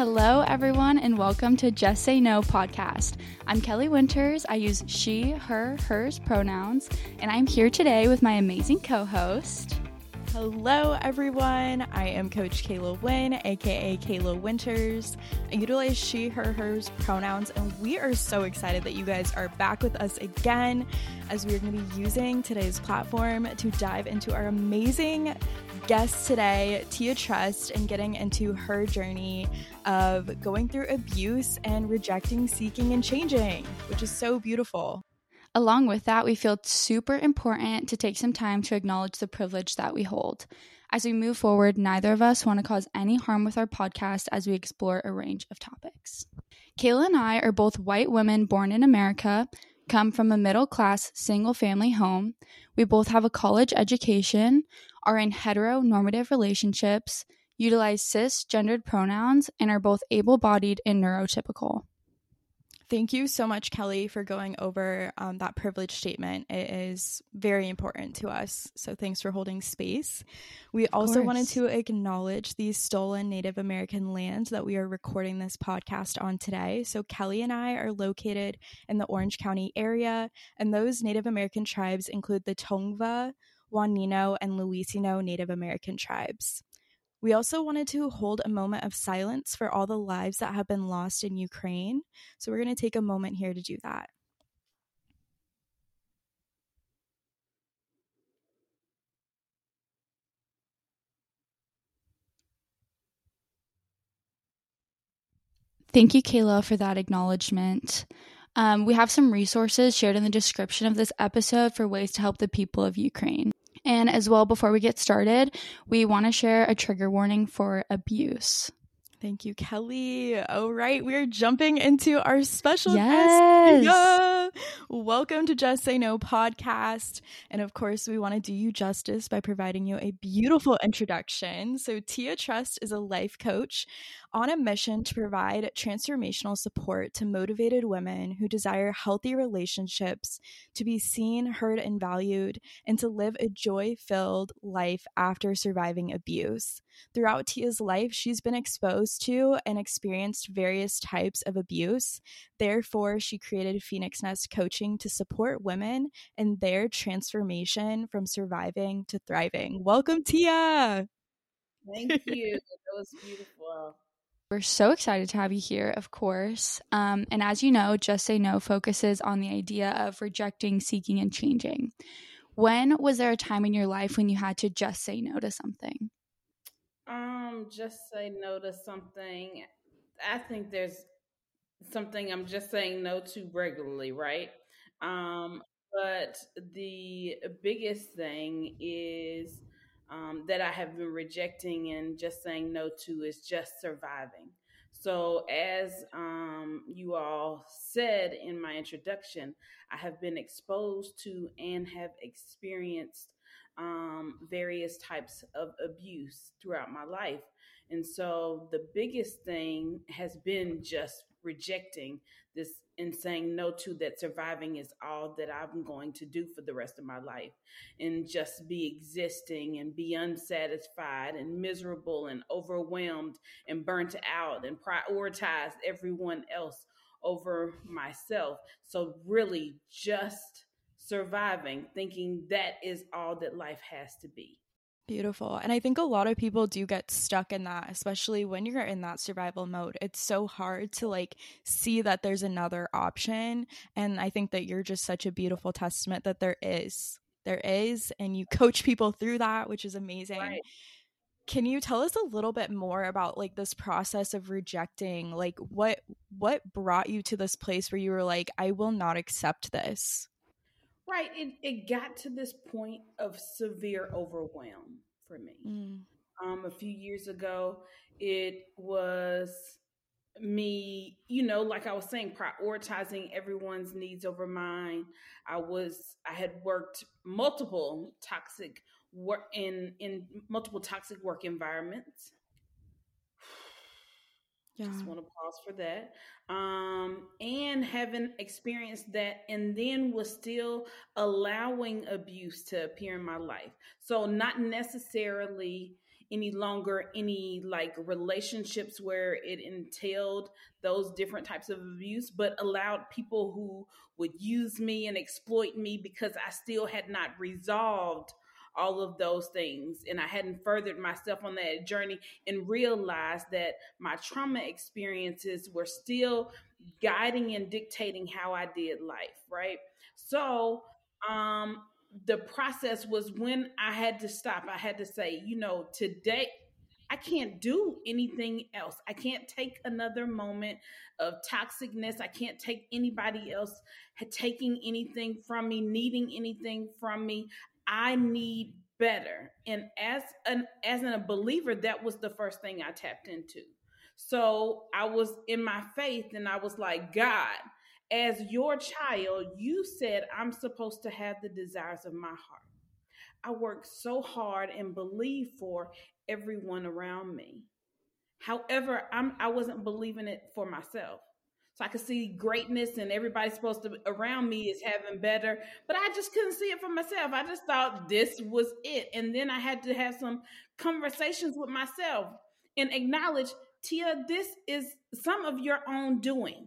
Hello, everyone, and welcome to Just Say No podcast. I'm Kelly Winters. I use she, her, hers pronouns, and I'm here today with my amazing co host. Hello, everyone. I am Coach Kayla Wynn, aka Kayla Winters. I utilize she, her, hers pronouns, and we are so excited that you guys are back with us again as we are going to be using today's platform to dive into our amazing guest today, Tia Truss, and getting into her journey of going through abuse and rejecting, seeking, and changing, which is so beautiful. Along with that, we feel super important to take some time to acknowledge the privilege that we hold. As we move forward, neither of us want to cause any harm with our podcast as we explore a range of topics. Kayla and I are both white women born in America, come from a middle class single family home. We both have a college education, are in heteronormative relationships, utilize cisgendered pronouns, and are both able bodied and neurotypical. Thank you so much, Kelly, for going over um, that privilege statement. It is very important to us. So thanks for holding space. We also wanted to acknowledge the stolen Native American land that we are recording this podcast on today. So Kelly and I are located in the Orange County area, and those Native American tribes include the Tongva, Juaneño, and Luiseno Native American tribes. We also wanted to hold a moment of silence for all the lives that have been lost in Ukraine. So we're going to take a moment here to do that. Thank you, Kayla, for that acknowledgement. Um, we have some resources shared in the description of this episode for ways to help the people of Ukraine. And as well, before we get started, we want to share a trigger warning for abuse. Thank you, Kelly. All right, we're jumping into our special yes. guest. Yeah. Welcome to Just Say No podcast. And of course, we want to do you justice by providing you a beautiful introduction. So, Tia Truss is a life coach on a mission to provide transformational support to motivated women who desire healthy relationships, to be seen, heard, and valued, and to live a joy filled life after surviving abuse. Throughout Tia's life, she's been exposed to and experienced various types of abuse. Therefore, she created Phoenix Nest Coaching to support women in their transformation from surviving to thriving. Welcome, Tia. Thank you. that was beautiful. We're so excited to have you here, of course. Um, and as you know, Just Say No focuses on the idea of rejecting, seeking, and changing. When was there a time in your life when you had to just say no to something? Um, just say no to something. I think there's something I'm just saying no to regularly, right? Um, but the biggest thing is um, that I have been rejecting and just saying no to is just surviving. So, as um, you all said in my introduction, I have been exposed to and have experienced um, various types of abuse throughout my life. And so, the biggest thing has been just rejecting this and saying no to that surviving is all that I'm going to do for the rest of my life and just be existing and be unsatisfied and miserable and overwhelmed and burnt out and prioritize everyone else over myself. So, really, just surviving, thinking that is all that life has to be. Beautiful. And I think a lot of people do get stuck in that, especially when you're in that survival mode. It's so hard to like see that there's another option. And I think that you're just such a beautiful testament that there is. There is. And you coach people through that, which is amazing. Right. Can you tell us a little bit more about like this process of rejecting? Like what what brought you to this place where you were like, I will not accept this? Right. It, it got to this point of severe overwhelm for me. Mm. Um, a few years ago, it was me, you know, like I was saying, prioritizing everyone's needs over mine. I was, I had worked multiple toxic work in in multiple toxic work environments. Yeah. Just want to pause for that. Um, and having experienced that, and then was still allowing abuse to appear in my life. So, not necessarily any longer any like relationships where it entailed those different types of abuse, but allowed people who would use me and exploit me because I still had not resolved all of those things and I hadn't furthered myself on that journey and realized that my trauma experiences were still guiding and dictating how I did life, right? So, um the process was when I had to stop. I had to say, you know, today I can't do anything else. I can't take another moment of toxicness. I can't take anybody else taking anything from me, needing anything from me. I need better. And as an as a believer, that was the first thing I tapped into. So I was in my faith and I was like, God, as your child, you said I'm supposed to have the desires of my heart. I work so hard and believe for everyone around me. However, I'm I wasn't believing it for myself. So I could see greatness and everybody supposed to around me is having better, but I just couldn't see it for myself. I just thought this was it. And then I had to have some conversations with myself and acknowledge, Tia, this is some of your own doing.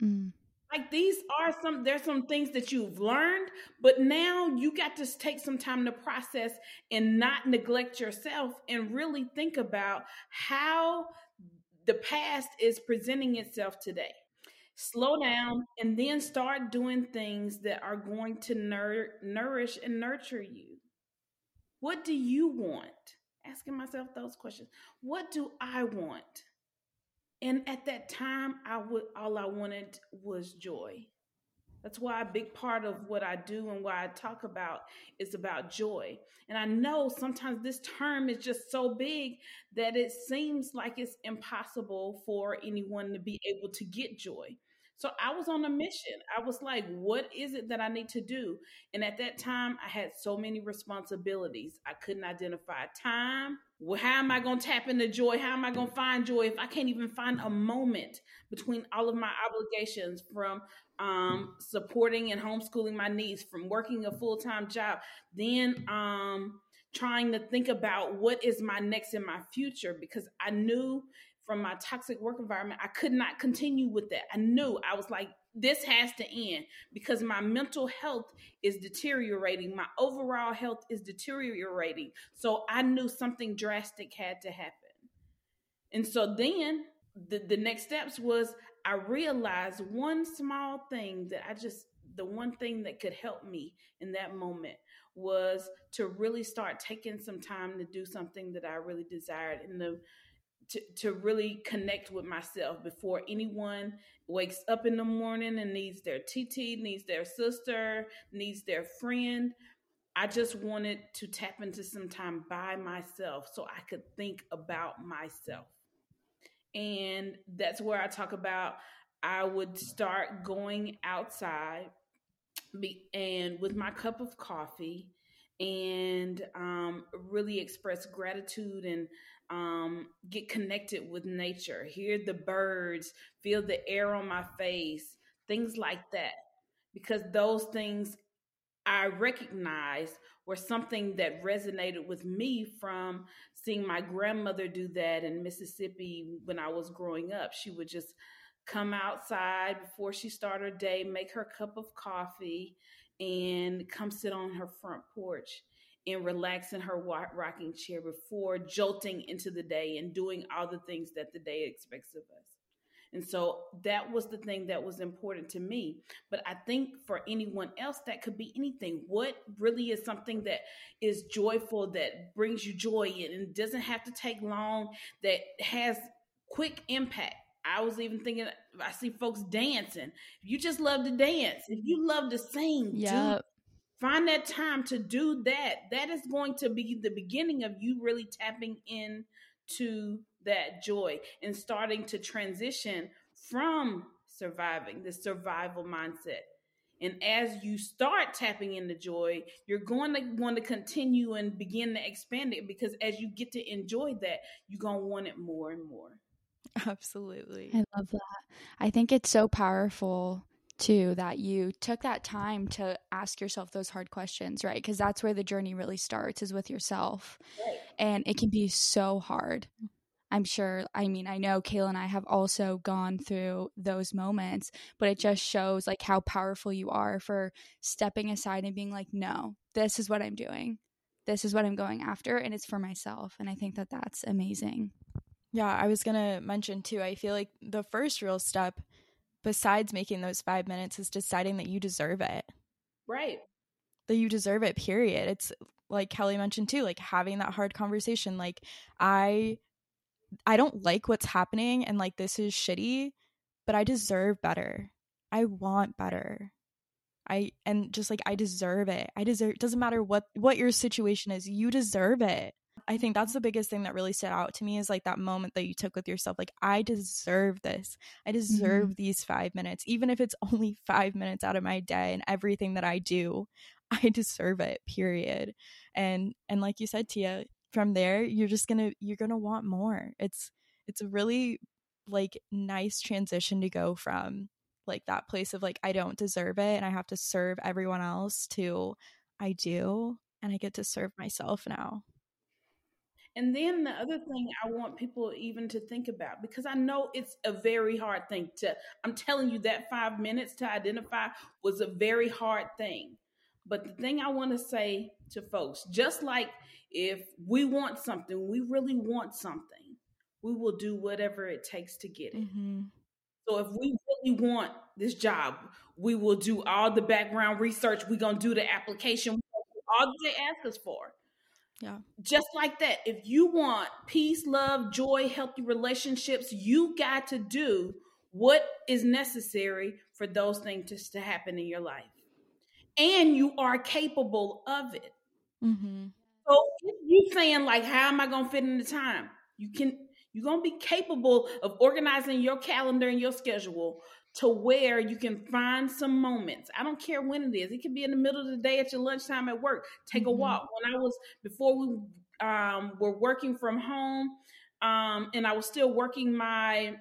Mm. Like these are some there's some things that you've learned, but now you got to take some time to process and not neglect yourself and really think about how the past is presenting itself today. Slow down and then start doing things that are going to nourish and nurture you. What do you want? Asking myself those questions. What do I want? And at that time, I would all I wanted was joy. That's why a big part of what I do and why I talk about is about joy. And I know sometimes this term is just so big that it seems like it's impossible for anyone to be able to get joy. So I was on a mission. I was like, what is it that I need to do? And at that time, I had so many responsibilities. I couldn't identify time. Well, how am I going to tap into joy? How am I going to find joy if I can't even find a moment between all of my obligations from um, supporting and homeschooling my niece, from working a full time job, then um, trying to think about what is my next in my future because I knew from my toxic work environment, I could not continue with that. I knew I was like, this has to end because my mental health is deteriorating. My overall health is deteriorating. So I knew something drastic had to happen. And so then the, the next steps was I realized one small thing that I just, the one thing that could help me in that moment was to really start taking some time to do something that I really desired. And the to, to really connect with myself before anyone wakes up in the morning and needs their TT, needs their sister, needs their friend. I just wanted to tap into some time by myself so I could think about myself. And that's where I talk about I would start going outside and with my cup of coffee and um, really express gratitude and um, get connected with nature, hear the birds, feel the air on my face, things like that. Because those things I recognized were something that resonated with me from seeing my grandmother do that in Mississippi when I was growing up. She would just come outside before she started her day, make her cup of coffee, and come sit on her front porch and relax in her rocking chair before jolting into the day and doing all the things that the day expects of us. And so that was the thing that was important to me. But I think for anyone else, that could be anything. What really is something that is joyful, that brings you joy, and doesn't have to take long, that has quick impact? I was even thinking, I see folks dancing. You just love to dance, if you love to sing, yep. Find that time to do that. That is going to be the beginning of you really tapping in to that joy and starting to transition from surviving the survival mindset. And as you start tapping into joy, you're going to want to continue and begin to expand it because as you get to enjoy that, you're going to want it more and more. Absolutely. I love that. I think it's so powerful too that you took that time to ask yourself those hard questions, right? Because that's where the journey really starts is with yourself. Right. And it can be so hard. I'm sure, I mean, I know Kayla and I have also gone through those moments, but it just shows like how powerful you are for stepping aside and being like, no, this is what I'm doing. This is what I'm going after, and it's for myself. And I think that that's amazing. Yeah, I was going to mention too, I feel like the first real step besides making those five minutes is deciding that you deserve it. Right. That you deserve it, period. It's like Kelly mentioned too, like having that hard conversation. Like, I. I don't like what's happening and like this is shitty, but I deserve better. I want better. I and just like I deserve it. I deserve it doesn't matter what what your situation is, you deserve it. I think that's the biggest thing that really stood out to me is like that moment that you took with yourself. Like, I deserve this. I deserve mm-hmm. these five minutes, even if it's only five minutes out of my day and everything that I do. I deserve it, period. And and like you said, Tia, from there you're just gonna you're gonna want more. It's it's a really like nice transition to go from like that place of like I don't deserve it and I have to serve everyone else to I do and I get to serve myself now. And then the other thing I want people even to think about, because I know it's a very hard thing to, I'm telling you that five minutes to identify was a very hard thing. But the thing I want to say to folks, just like if we want something, we really want something, we will do whatever it takes to get it. Mm-hmm. So if we really want this job, we will do all the background research. We're going to do the application, all they ask us for. Yeah. Just like that. If you want peace, love, joy, healthy relationships, you got to do what is necessary for those things to, to happen in your life. And you are capable of it. Mm-hmm. So if you saying like, how am I gonna fit in the time? You can you're gonna be capable of organizing your calendar and your schedule to where you can find some moments. I don't care when it is. It could be in the middle of the day at your lunchtime at work. Take mm-hmm. a walk. When I was before we um, were working from home, um, and I was still working my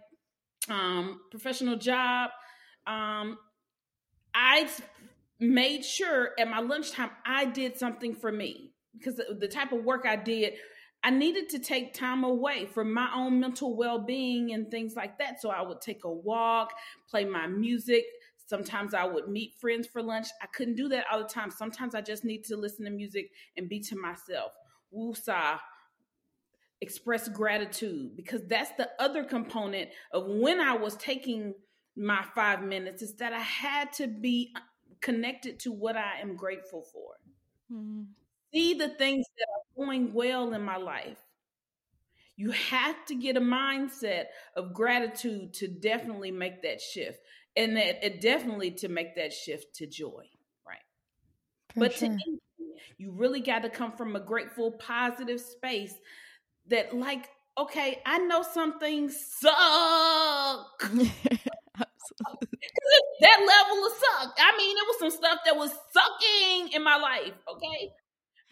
um, professional job. Um, I made sure at my lunchtime I did something for me because the, the type of work I did I needed to take time away from my own mental well being and things like that. So I would take a walk, play my music. Sometimes I would meet friends for lunch. I couldn't do that all the time. Sometimes I just need to listen to music and be to myself. Woosah, express gratitude because that's the other component of when I was taking my five minutes is that I had to be connected to what I am grateful for. Mm-hmm. See the things that are going well in my life. You have to get a mindset of gratitude to definitely make that shift, and that it definitely to make that shift to joy, right? For but sure. to you really got to come from a grateful, positive space that, like, okay, I know some things suck. that level of suck. I mean, it was some stuff that was sucking in my life, okay?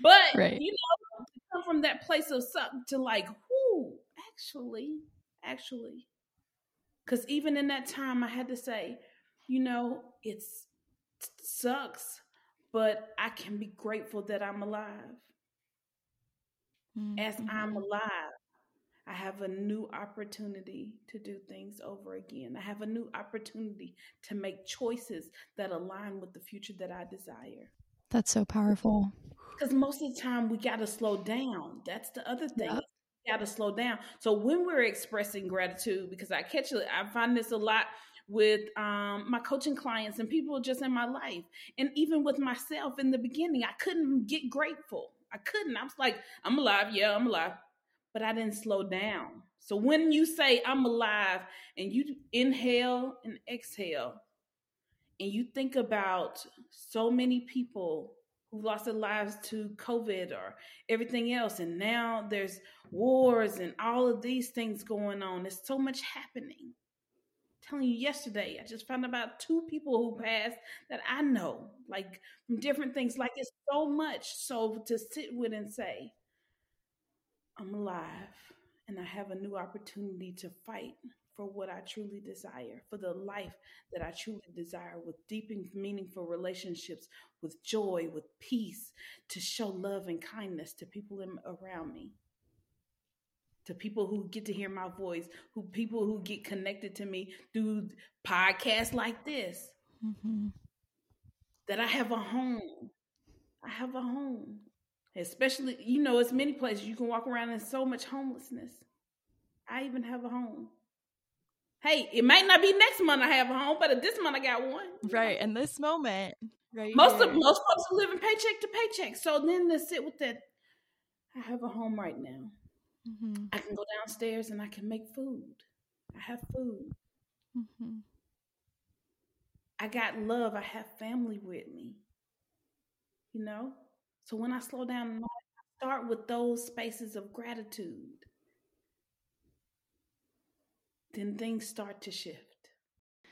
But right. you know, come from that place of suck to like, whoo, actually, actually. Cause even in that time I had to say, you know, it sucks, but I can be grateful that I'm alive. Mm-hmm. As I'm alive, I have a new opportunity to do things over again. I have a new opportunity to make choices that align with the future that I desire. That's so powerful. Because most of the time we got to slow down. That's the other thing. Yep. got to slow down. So when we're expressing gratitude, because I catch it, I find this a lot with um, my coaching clients and people just in my life, and even with myself in the beginning, I couldn't get grateful. I couldn't. I was like, I'm alive. Yeah, I'm alive. But I didn't slow down. So when you say I'm alive and you inhale and exhale, and you think about so many people who lost their lives to COVID or everything else. And now there's wars and all of these things going on. There's so much happening. I'm telling you, yesterday, I just found about two people who passed that I know, like from different things. Like it's so much. So to sit with and say, I'm alive and I have a new opportunity to fight for what I truly desire, for the life that I truly desire, with deep and meaningful relationships, with joy, with peace, to show love and kindness to people in, around me, to people who get to hear my voice, who people who get connected to me through podcasts like this. Mm-hmm. That I have a home. I have a home. Especially, you know, it's many places you can walk around in so much homelessness. I even have a home. Hey, it might not be next month I have a home, but this month I got one. Right. And this moment, right. Most here. of most folks are living paycheck to paycheck. So then to sit with that, I have a home right now. Mm-hmm. I can go downstairs and I can make food. I have food. Mm-hmm. I got love. I have family with me. You know? So when I slow down, I start with those spaces of gratitude then things start to shift.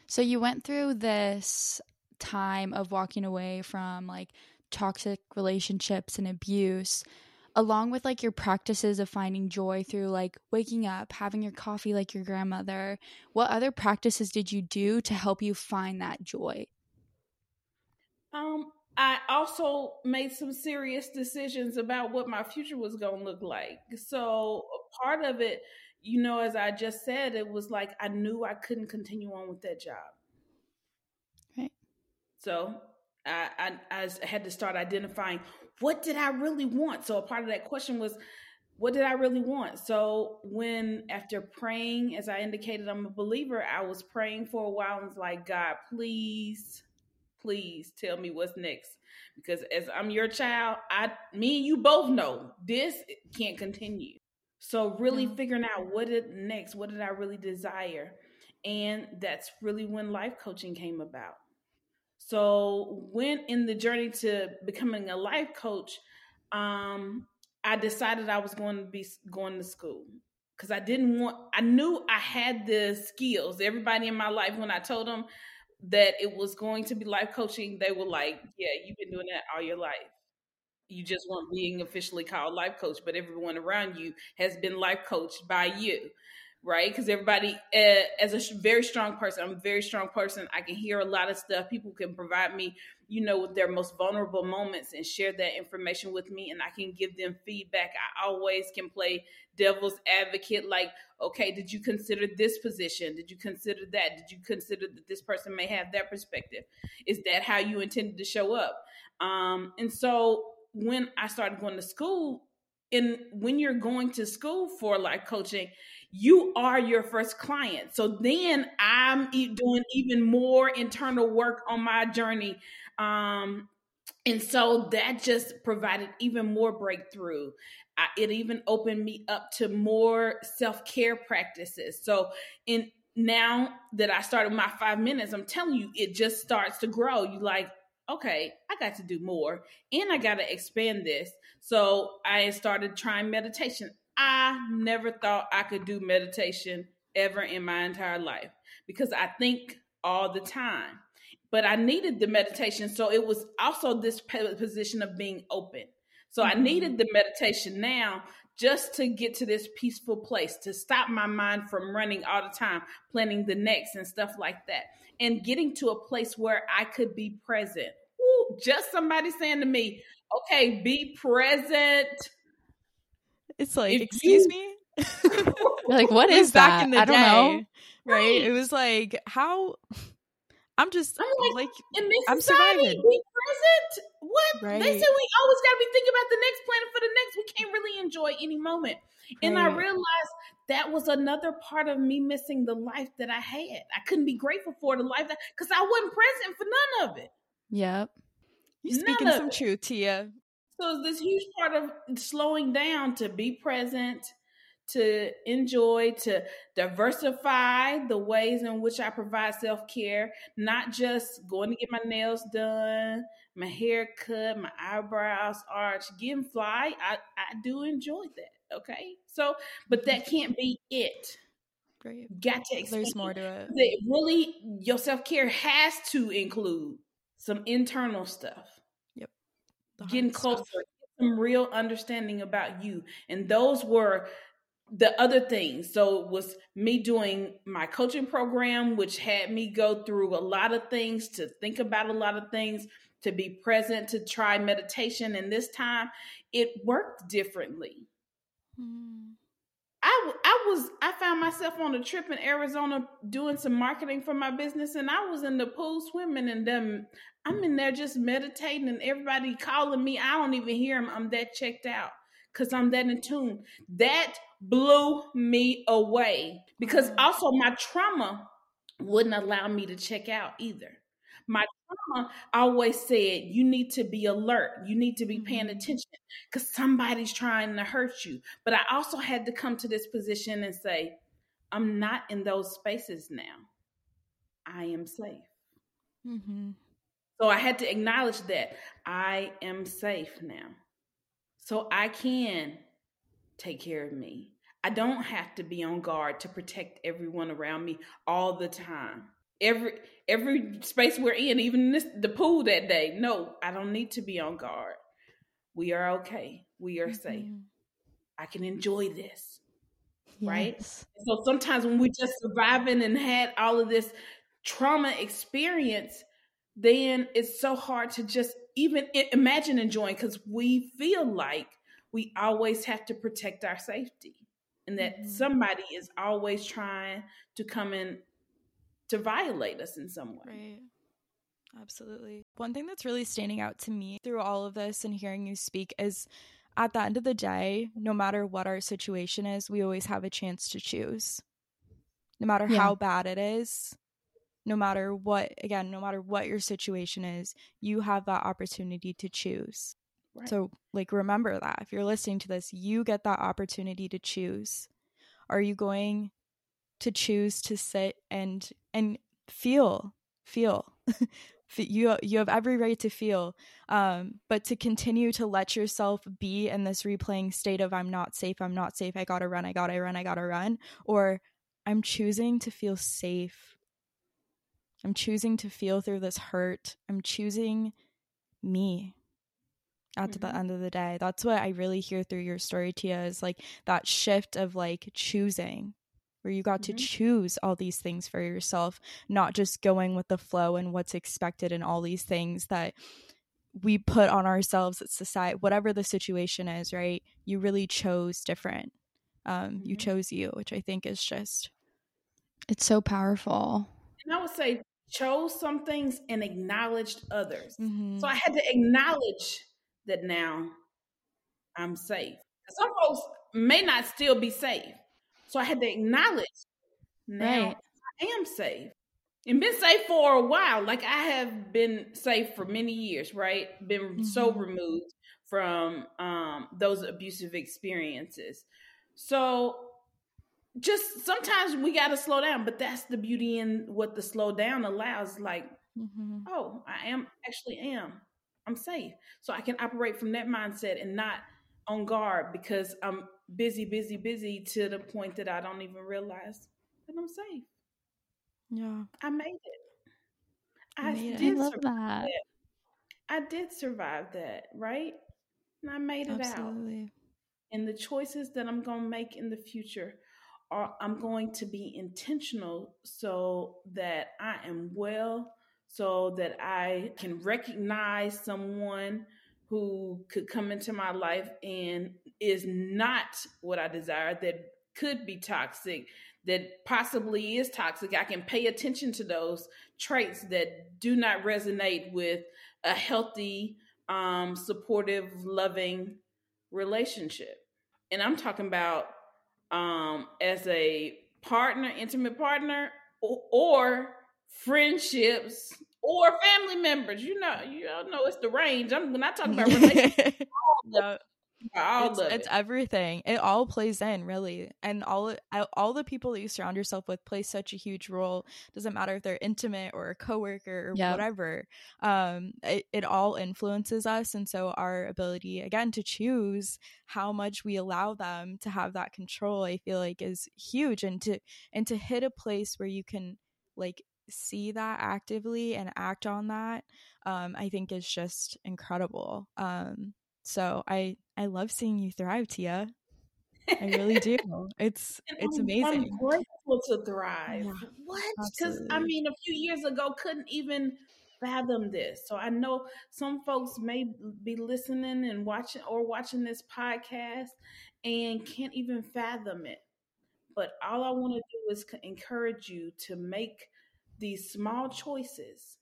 So you went through this time of walking away from like toxic relationships and abuse along with like your practices of finding joy through like waking up, having your coffee like your grandmother. What other practices did you do to help you find that joy? Um I also made some serious decisions about what my future was going to look like. So, part of it you know, as I just said, it was like I knew I couldn't continue on with that job. Right. So I, I, I had to start identifying what did I really want. So a part of that question was, what did I really want? So when after praying, as I indicated, I'm a believer. I was praying for a while and was like, God, please, please tell me what's next. Because as I'm your child, I, me and you both know this can't continue. So really yeah. figuring out what did next, what did I really desire? And that's really when life coaching came about. So when in the journey to becoming a life coach, um, I decided I was going to be going to school because I didn't want. I knew I had the skills. Everybody in my life, when I told them that it was going to be life coaching, they were like, "Yeah, you've been doing that all your life." You just weren't being officially called life coach, but everyone around you has been life coached by you, right? Because everybody, uh, as a very strong person, I'm a very strong person. I can hear a lot of stuff. People can provide me, you know, with their most vulnerable moments and share that information with me, and I can give them feedback. I always can play devil's advocate, like, okay, did you consider this position? Did you consider that? Did you consider that this person may have that perspective? Is that how you intended to show up? Um, and so when I started going to school, and when you're going to school for life coaching, you are your first client. So then I'm doing even more internal work on my journey. Um, and so that just provided even more breakthrough. I, it even opened me up to more self care practices. So, in now that I started my five minutes, I'm telling you, it just starts to grow. You like, okay, I got to do more and I got to expand this. So I started trying meditation. I never thought I could do meditation ever in my entire life because I think all the time. But I needed the meditation. So it was also this position of being open. So I mm-hmm. needed the meditation now just to get to this peaceful place, to stop my mind from running all the time, planning the next and stuff like that, and getting to a place where I could be present just somebody saying to me, okay, be present. It's like, if excuse you- me? like, what is that? Back in the I don't day, know. Right? right? It was like, how I'm just I'm like, like in this I'm society, surviving. be present. What right. they said we always got to be thinking about the next plan for the next. We can't really enjoy any moment. Right. And I realized that was another part of me missing the life that I had. I couldn't be grateful for the life that because I wasn't present for none of it. Yep. You speaking some truth, Tia. So it's this huge part of slowing down to be present, to enjoy, to diversify the ways in which I provide self care, not just going to get my nails done, my hair cut, my eyebrows arched, getting fly. I, I do enjoy that. Okay. So, but that mm-hmm. can't be it. Great. Got to There's more to it. That really, your self care has to include some internal stuff. Yep. The Getting closer, stuff. some real understanding about you. And those were the other things. So it was me doing my coaching program, which had me go through a lot of things, to think about a lot of things, to be present, to try meditation. And this time it worked differently. Mm. I, I was I found myself on a trip in Arizona doing some marketing for my business and I was in the pool swimming and them I'm in there just meditating and everybody calling me. I don't even hear them I'm that checked out cuz I'm that in tune. That blew me away because mm. also my trauma wouldn't allow me to check out either. My trauma always said you need to be alert. You need to be paying mm-hmm. attention because somebody's trying to hurt you. But i also had to come to this position and say i'm not in those spaces now. I am safe. Mm-hmm. so i had to acknowledge that i am safe now. So i can take care of me. I don't have to be on guard to protect everyone around me all the time every every space we're in, even this the pool that day. No, I don't need to be on guard. We are okay. We are mm-hmm. safe. I can enjoy this. Yes. Right? So sometimes when we're just surviving and had all of this trauma experience, then it's so hard to just even imagine enjoying because we feel like we always have to protect our safety and that mm-hmm. somebody is always trying to come in to violate us in some way. Right. Absolutely. One thing that's really standing out to me through all of this and hearing you speak is at the end of the day, no matter what our situation is, we always have a chance to choose. No matter yeah. how bad it is, no matter what, again, no matter what your situation is, you have that opportunity to choose. Right. So, like, remember that if you're listening to this, you get that opportunity to choose. Are you going to choose to sit and and feel feel. You you have every right to feel um but to continue to let yourself be in this replaying state of i'm not safe i'm not safe i gotta run i gotta run i gotta run or i'm choosing to feel safe. I'm choosing to feel through this hurt. I'm choosing me at mm-hmm. the end of the day. That's what i really hear through your story tia is like that shift of like choosing where you got mm-hmm. to choose all these things for yourself, not just going with the flow and what's expected and all these things that we put on ourselves at society, whatever the situation is, right? You really chose different. Um, mm-hmm. You chose you, which I think is just. It's so powerful. And I would say chose some things and acknowledged others. Mm-hmm. So I had to acknowledge that now I'm safe. Some folks may not still be safe. So I had to acknowledge now right. I am safe and been safe for a while. Like I have been safe for many years, right? Been mm-hmm. so removed from um, those abusive experiences. So just sometimes we got to slow down, but that's the beauty in what the slow down allows. Like, mm-hmm. oh, I am actually am. I'm safe. So I can operate from that mindset and not on guard because I'm busy, busy, busy to the point that I don't even realize that I'm safe. Yeah. I made it. I, did I love that. It. I did survive that, right? And I made it out. Absolutely. out. And the choices that I'm going to make in the future are I'm going to be intentional so that I am well, so that I can recognize someone who could come into my life and is not what I desire, that could be toxic, that possibly is toxic. I can pay attention to those traits that do not resonate with a healthy, um, supportive, loving relationship. And I'm talking about um, as a partner, intimate partner, or, or friendships or family members. You know, you know it's the range. I'm when I talk about relationships, no. All it's, it's it. everything. It all plays in, really, and all all the people that you surround yourself with play such a huge role. Doesn't matter if they're intimate or a coworker or yep. whatever. Um, it, it all influences us, and so our ability again to choose how much we allow them to have that control, I feel like, is huge, and to and to hit a place where you can like see that actively and act on that um, i think is just incredible um, so i i love seeing you thrive tia I really do. It's it's amazing. I'm grateful to thrive. Yeah, what? Because I mean, a few years ago, couldn't even fathom this. So I know some folks may be listening and watching or watching this podcast and can't even fathom it. But all I want to do is encourage you to make these small choices.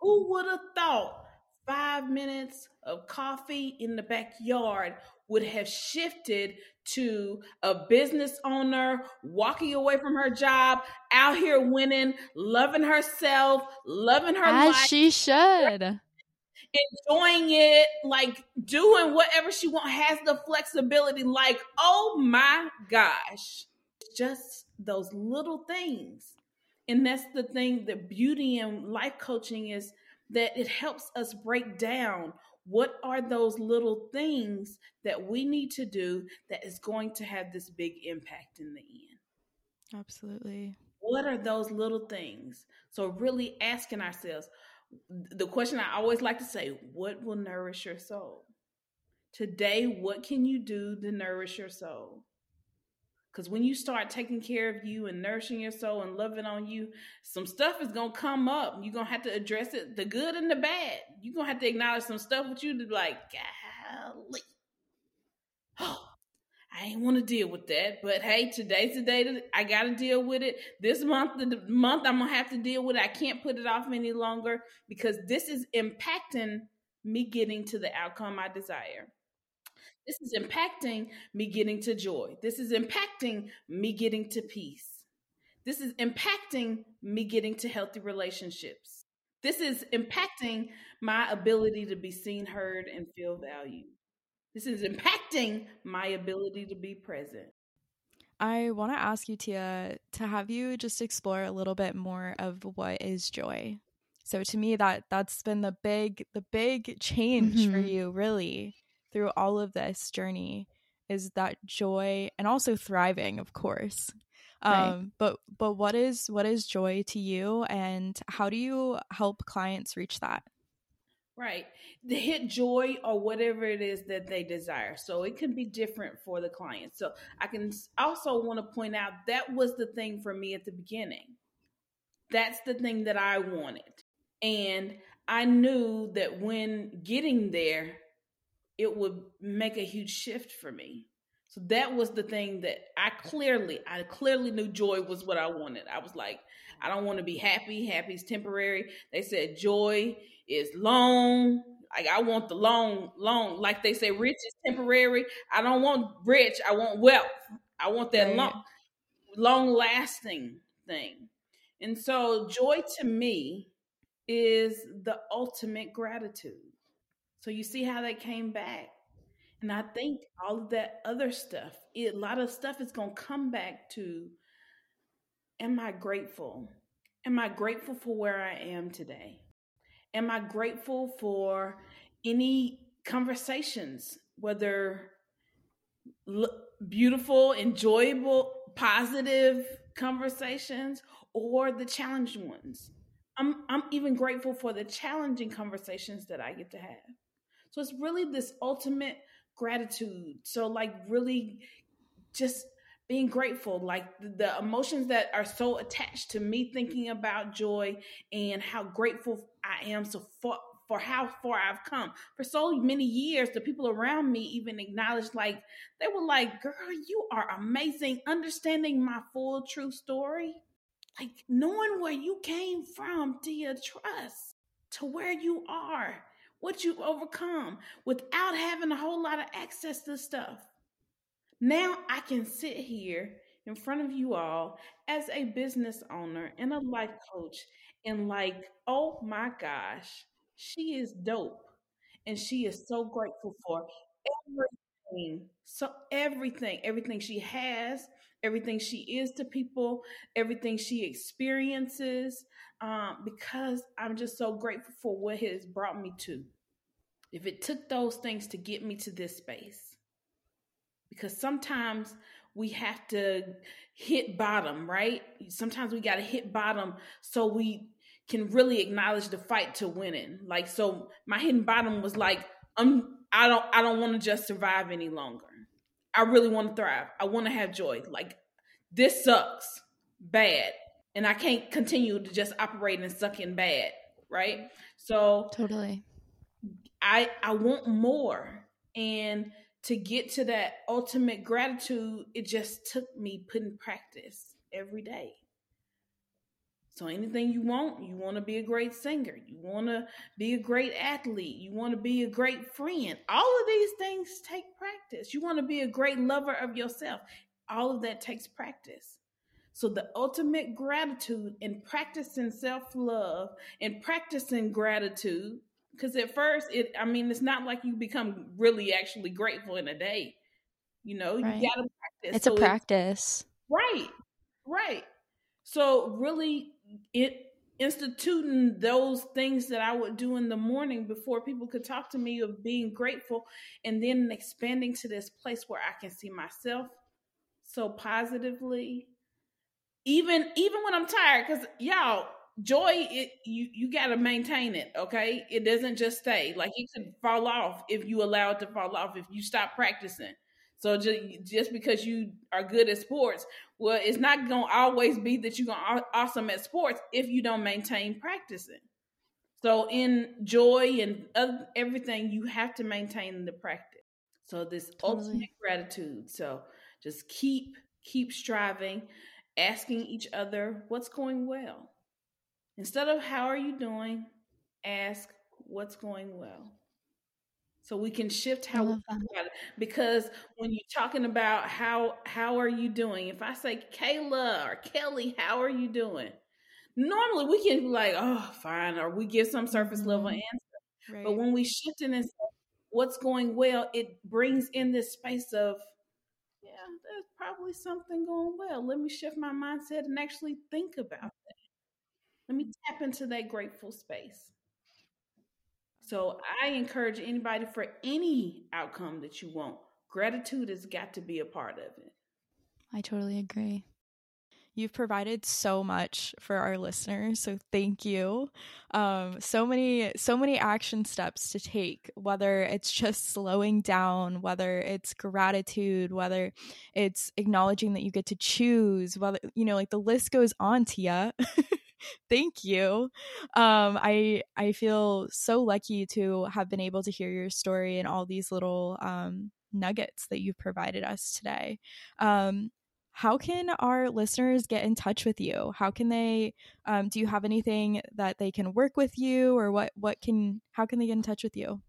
Who would have thought five minutes of coffee in the backyard would have shifted to a business owner walking away from her job, out here winning, loving herself, loving her As life, she should. enjoying it, like doing whatever she wants, has the flexibility. Like, oh my gosh, just those little things. And that's the thing that beauty and life coaching is that it helps us break down what are those little things that we need to do that is going to have this big impact in the end. Absolutely. What are those little things? So, really asking ourselves the question I always like to say what will nourish your soul? Today, what can you do to nourish your soul? Because when you start taking care of you and nourishing your soul and loving on you, some stuff is going to come up. You're going to have to address it the good and the bad. You're going to have to acknowledge some stuff with you to like, golly. Oh, I ain't want to deal with that. But hey, today's the day that I got to deal with it. This month, the month I'm going to have to deal with it. I can't put it off any longer because this is impacting me getting to the outcome I desire. This is impacting me getting to joy. This is impacting me getting to peace. This is impacting me getting to healthy relationships. This is impacting my ability to be seen, heard, and feel valued. This is impacting my ability to be present. I want to ask you, Tia, to have you just explore a little bit more of what is joy. So to me, that that's been the big the big change for Mhm. you, really, through all of this journey, is that joy and also thriving, of course. Right. Um, but but what is what is joy to you, and how do you help clients reach that? Right. To hit joy or whatever it is that they desire. So it can be different for the client. So I can also want to point out that was the thing for me at the beginning. That's the thing that I wanted. And I knew that when getting there, it would make a huge shift for me. So that was the thing that I clearly, I clearly knew joy was what I wanted. I was like, I don't want to be happy. Happy is temporary. They said joy is long. Like I want the long, long. Like they say, rich is temporary. I don't want rich. I want wealth. I want that Right. long, long lasting thing. And so joy to me is the ultimate gratitude. So you see how that came back. And I think all of that other stuff, it, a lot of stuff is going to come back to Am I grateful? Am I grateful for where I am today? Am I grateful for any conversations, whether l- beautiful, enjoyable, positive conversations or the challenging ones? I'm, I'm even grateful for the challenging conversations that I get to have. So it's really this ultimate gratitude. So, like, really just being grateful, like the, emotions that are so attached to me thinking about joy and how grateful I am so for, for how far I've come. For so many years, the people around me even acknowledged, like, they were like, girl, you are amazing, understanding my full true story. Like, knowing where you came from, Tia Truss, to where you are, what you've overcome without having a whole lot of access to stuff. Now I can sit here in front of you all as a business owner and a life coach and like, oh my gosh, she is dope. And she is so grateful for everything. So everything, everything she has, everything she is to people, everything she experiences, um, because I'm just so grateful for what has brought me to. If it took those things to get me to this space, because sometimes we have to hit bottom, right? Sometimes we got to hit bottom so we can really acknowledge the fight to winning. Like so my hitting bottom was like I'm I don't I don't want to just survive any longer. I really want to thrive. I want to have joy. Like this sucks bad. And I can't continue to just operate and suck in bad. Right. So totally. I I want more. And to get to that ultimate gratitude, it just took me putting practice every day. So anything you want, you want to be a great singer, you want to be a great athlete, you want to be a great friend. All of these things take practice. You want to be a great lover of yourself. All of that takes practice. So the ultimate gratitude in practicing self-love and practicing gratitude because at first it I mean it's not like you become really actually grateful in a day. You know, right. you got to practice. It's so a practice. right. Right. So really it instituting those things that I would do in the morning before people could talk to me of being grateful and then expanding to this place where I can see myself so positively. Even even when I'm tired cuz y'all joy it you you got to maintain it okay? It doesn't just stay. Like you could fall off if you allow it to fall off if you stop practicing so just just because you are good at sports, well, it's not going to always be that you're going to awesome at sports if you don't maintain practicing. So in joy and other, everything, you have to maintain the practice. So this totally. ultimate gratitude. So just keep keep striving, asking each other what's going well. Instead of how are you doing, ask what's going well so we can shift how we talk about it. Because when you're talking about how how are you doing, if I say Kayla or Kelly, how are you doing? Normally we can be like, oh, fine, or we give some surface level mm-hmm. answer. Right. But when we shift in and say what's going well, it brings in this space of, yeah, there's probably something going well. Let me shift my mindset and actually think about that. Let me tap into that grateful space. So I encourage anybody for any outcome that you want, gratitude has got to be a part of it. I totally agree. You've provided so much for our listeners, so thank you. Um, so many, so many action steps to take. Whether it's just slowing down, whether it's gratitude, whether it's acknowledging that you get to choose, whether you know, like the list goes on, Tia. thank you. Um i i feel so lucky to have been able to hear your story and all these little um nuggets that you've provided us today. Um how can our listeners get in touch with you? How can they um, do you have anything that they can work with you or what what can how can they get in touch with you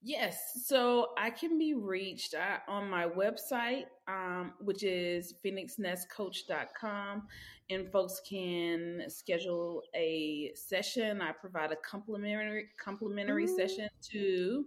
Yes, so I can be reached uh, on my website, um, which is phoenixnestcoach.com, and folks can schedule a session. I provide a complimentary complimentary mm-hmm. session to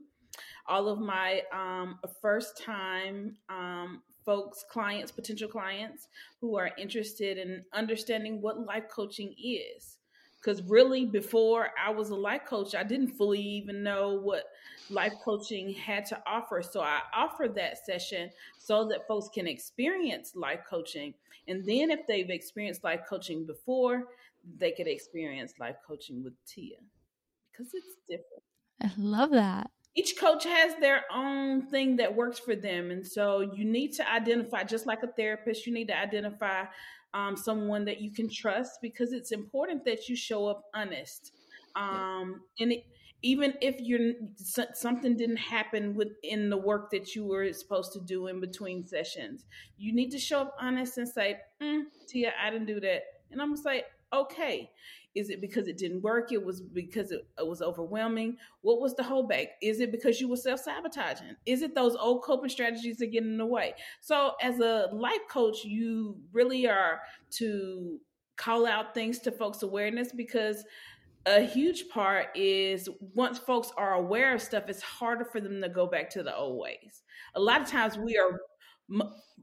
all of my um, first time um, folks, clients, potential clients who are interested in understanding what life coaching is because really before i was a life coach i didn't fully even know what life coaching had to offer. So i offered that session so that folks can experience life coaching. And then if they've experienced life coaching before they could experience life coaching with tia because it's different. I love that. Each coach has their own thing that works for them. And so you need to identify just like a therapist you need to identify um, someone that you can trust because it's important that you show up honest. Um, and it, even if you're something didn't happen within the work that you were supposed to do in between sessions, you need to show up honest and say, mm, "Tia, I didn't do that," and I'm gonna say, "Okay." Is it because it didn't work? It was because it, it was overwhelming. What was the holdback? Is it because you were self sabotaging? Is it those old coping strategies that get in the way? So, as a life coach, you really are to call out things to folks' awareness because a huge part is once folks are aware of stuff, it's harder for them to go back to the old ways. A lot of times we are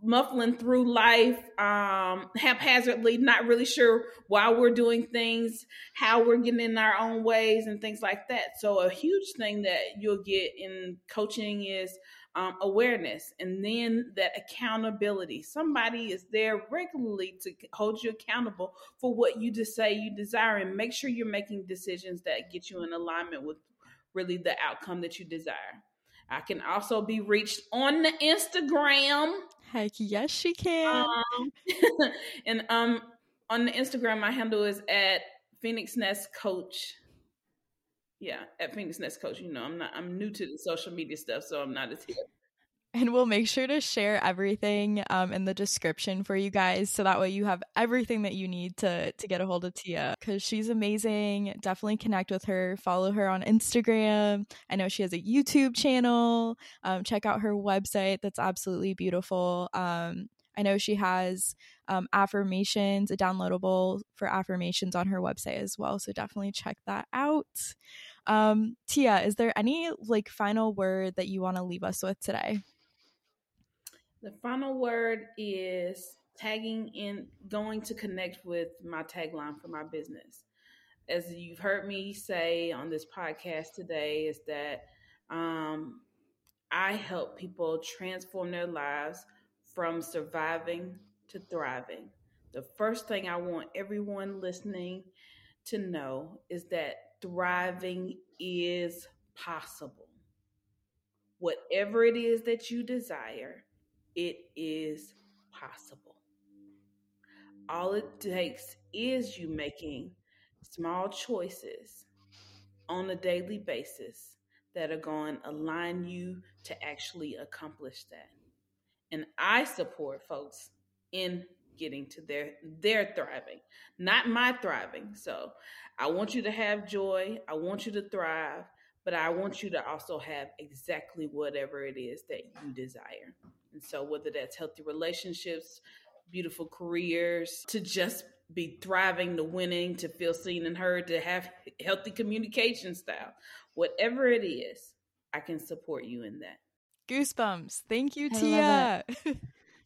muffling through life um, haphazardly, not really sure why we're doing things, how we're getting in our own ways, and things like that. So, a huge thing that you'll get in coaching is um, awareness and then that accountability. Somebody is there regularly to hold you accountable for what you just say you desire and make sure you're making decisions that get you in alignment with really the outcome that you desire. I can also be reached on the Instagram. Heck yes, she can. Um, and um, on the Instagram, my handle is at Phoenix Nest Coach. Yeah, at Phoenix Nest Coach. You know, I'm not. I'm new to the social media stuff, so I'm not as hip. And we'll make sure to share everything um, in the description for you guys, so that way you have everything that you need to to get a hold of Tia because she's amazing. Definitely connect with her. Follow her on Instagram. I know she has a YouTube channel. Um, check out her website. That's absolutely beautiful. Um, I know she has um, affirmations, a downloadable for affirmations on her website as well. So definitely check that out. Um, Tia, is there any like final word that you want to leave us with today? The final word is tagging in, going to connect with my tagline for my business. As you've heard me say on this podcast today, is that um, I help people transform their lives from surviving to thriving. The first thing I want everyone listening to know is that thriving is possible. Whatever it is that you desire, it is possible. All it takes is you making small choices on a daily basis that are going to align you to actually accomplish that. And I support folks in getting to their their thriving, not my thriving. So I want you to have joy. I want you to thrive, but I want you to also have exactly whatever it is that you desire. And so, whether that's healthy relationships, beautiful careers, to just be thriving, to winning, to feel seen and heard, to have healthy communication style, whatever it is, I can support you in that. Goosebumps. Thank you, Tia.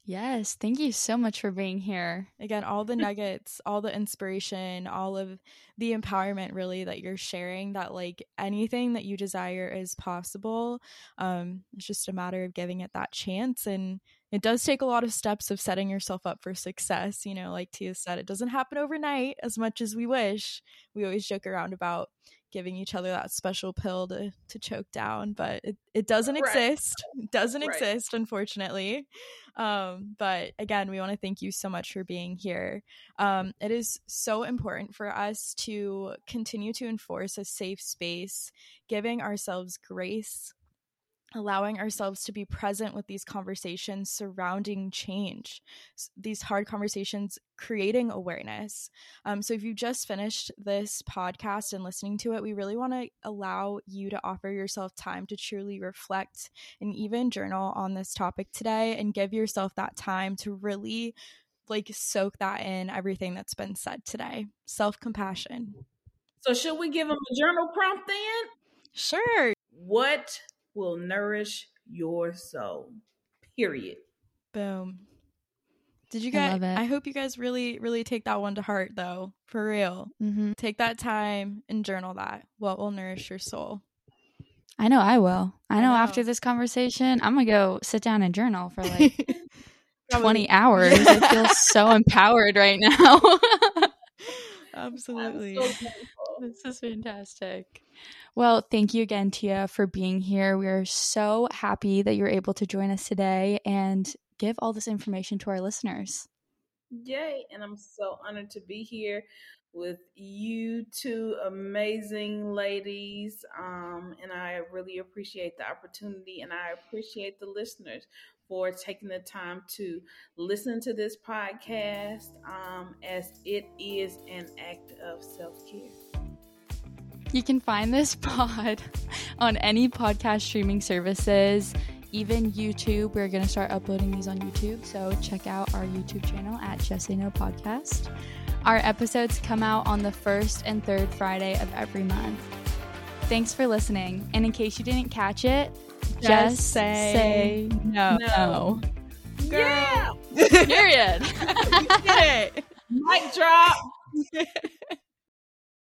Yes, thank you so much for being here. Again, all the nuggets, all the inspiration, all of the empowerment really that you're sharing that like anything that you desire is possible. Um it's just a matter of giving it that chance and it does take a lot of steps of setting yourself up for success, you know, like Tia said, it doesn't happen overnight as much as we wish. We always joke around about giving each other that special pill to to choke down but it, it doesn't right. exist it doesn't right. exist unfortunately um, but again we want to thank you so much for being here um, it is so important for us to continue to enforce a safe space giving ourselves grace allowing ourselves to be present with these conversations surrounding change, these hard conversations, creating awareness. Um, so, if you just finished this podcast and listening to it, we really want to allow you to offer yourself time to truly reflect and even journal on this topic today and give yourself that time to really like soak that in everything that's been said today. Self compassion. So, should we give them a journal prompt then? Sure. What will nourish your soul. Period. Boom. Did you guys? I, I, hope you guys really, really take that one to heart, though. For real. Mm-hmm. Take that time and journal that. What will nourish your soul? I know I will. I know, I know. after this conversation, I'm going to go sit down and journal for like 20 hours. I feel so empowered right now. Absolutely. So this is fantastic. Well, thank you again, Tia, for being here. We are so happy that you're able to join us today and give all this information to our listeners. Yay. And I'm so honored to be here with you two amazing ladies. Um, and I really appreciate the opportunity and I appreciate the listeners for taking the time to listen to this podcast um, as it is an act of self care. You can find this pod on any podcast streaming services, even YouTube. We're going to start uploading these on YouTube. So check out our YouTube channel at Just Say No Podcast. Our episodes come out on the first and third Friday of every month. Thanks for listening. And in case you didn't catch it, just, just say, say, no. no. Yeah. Period. Mic drop.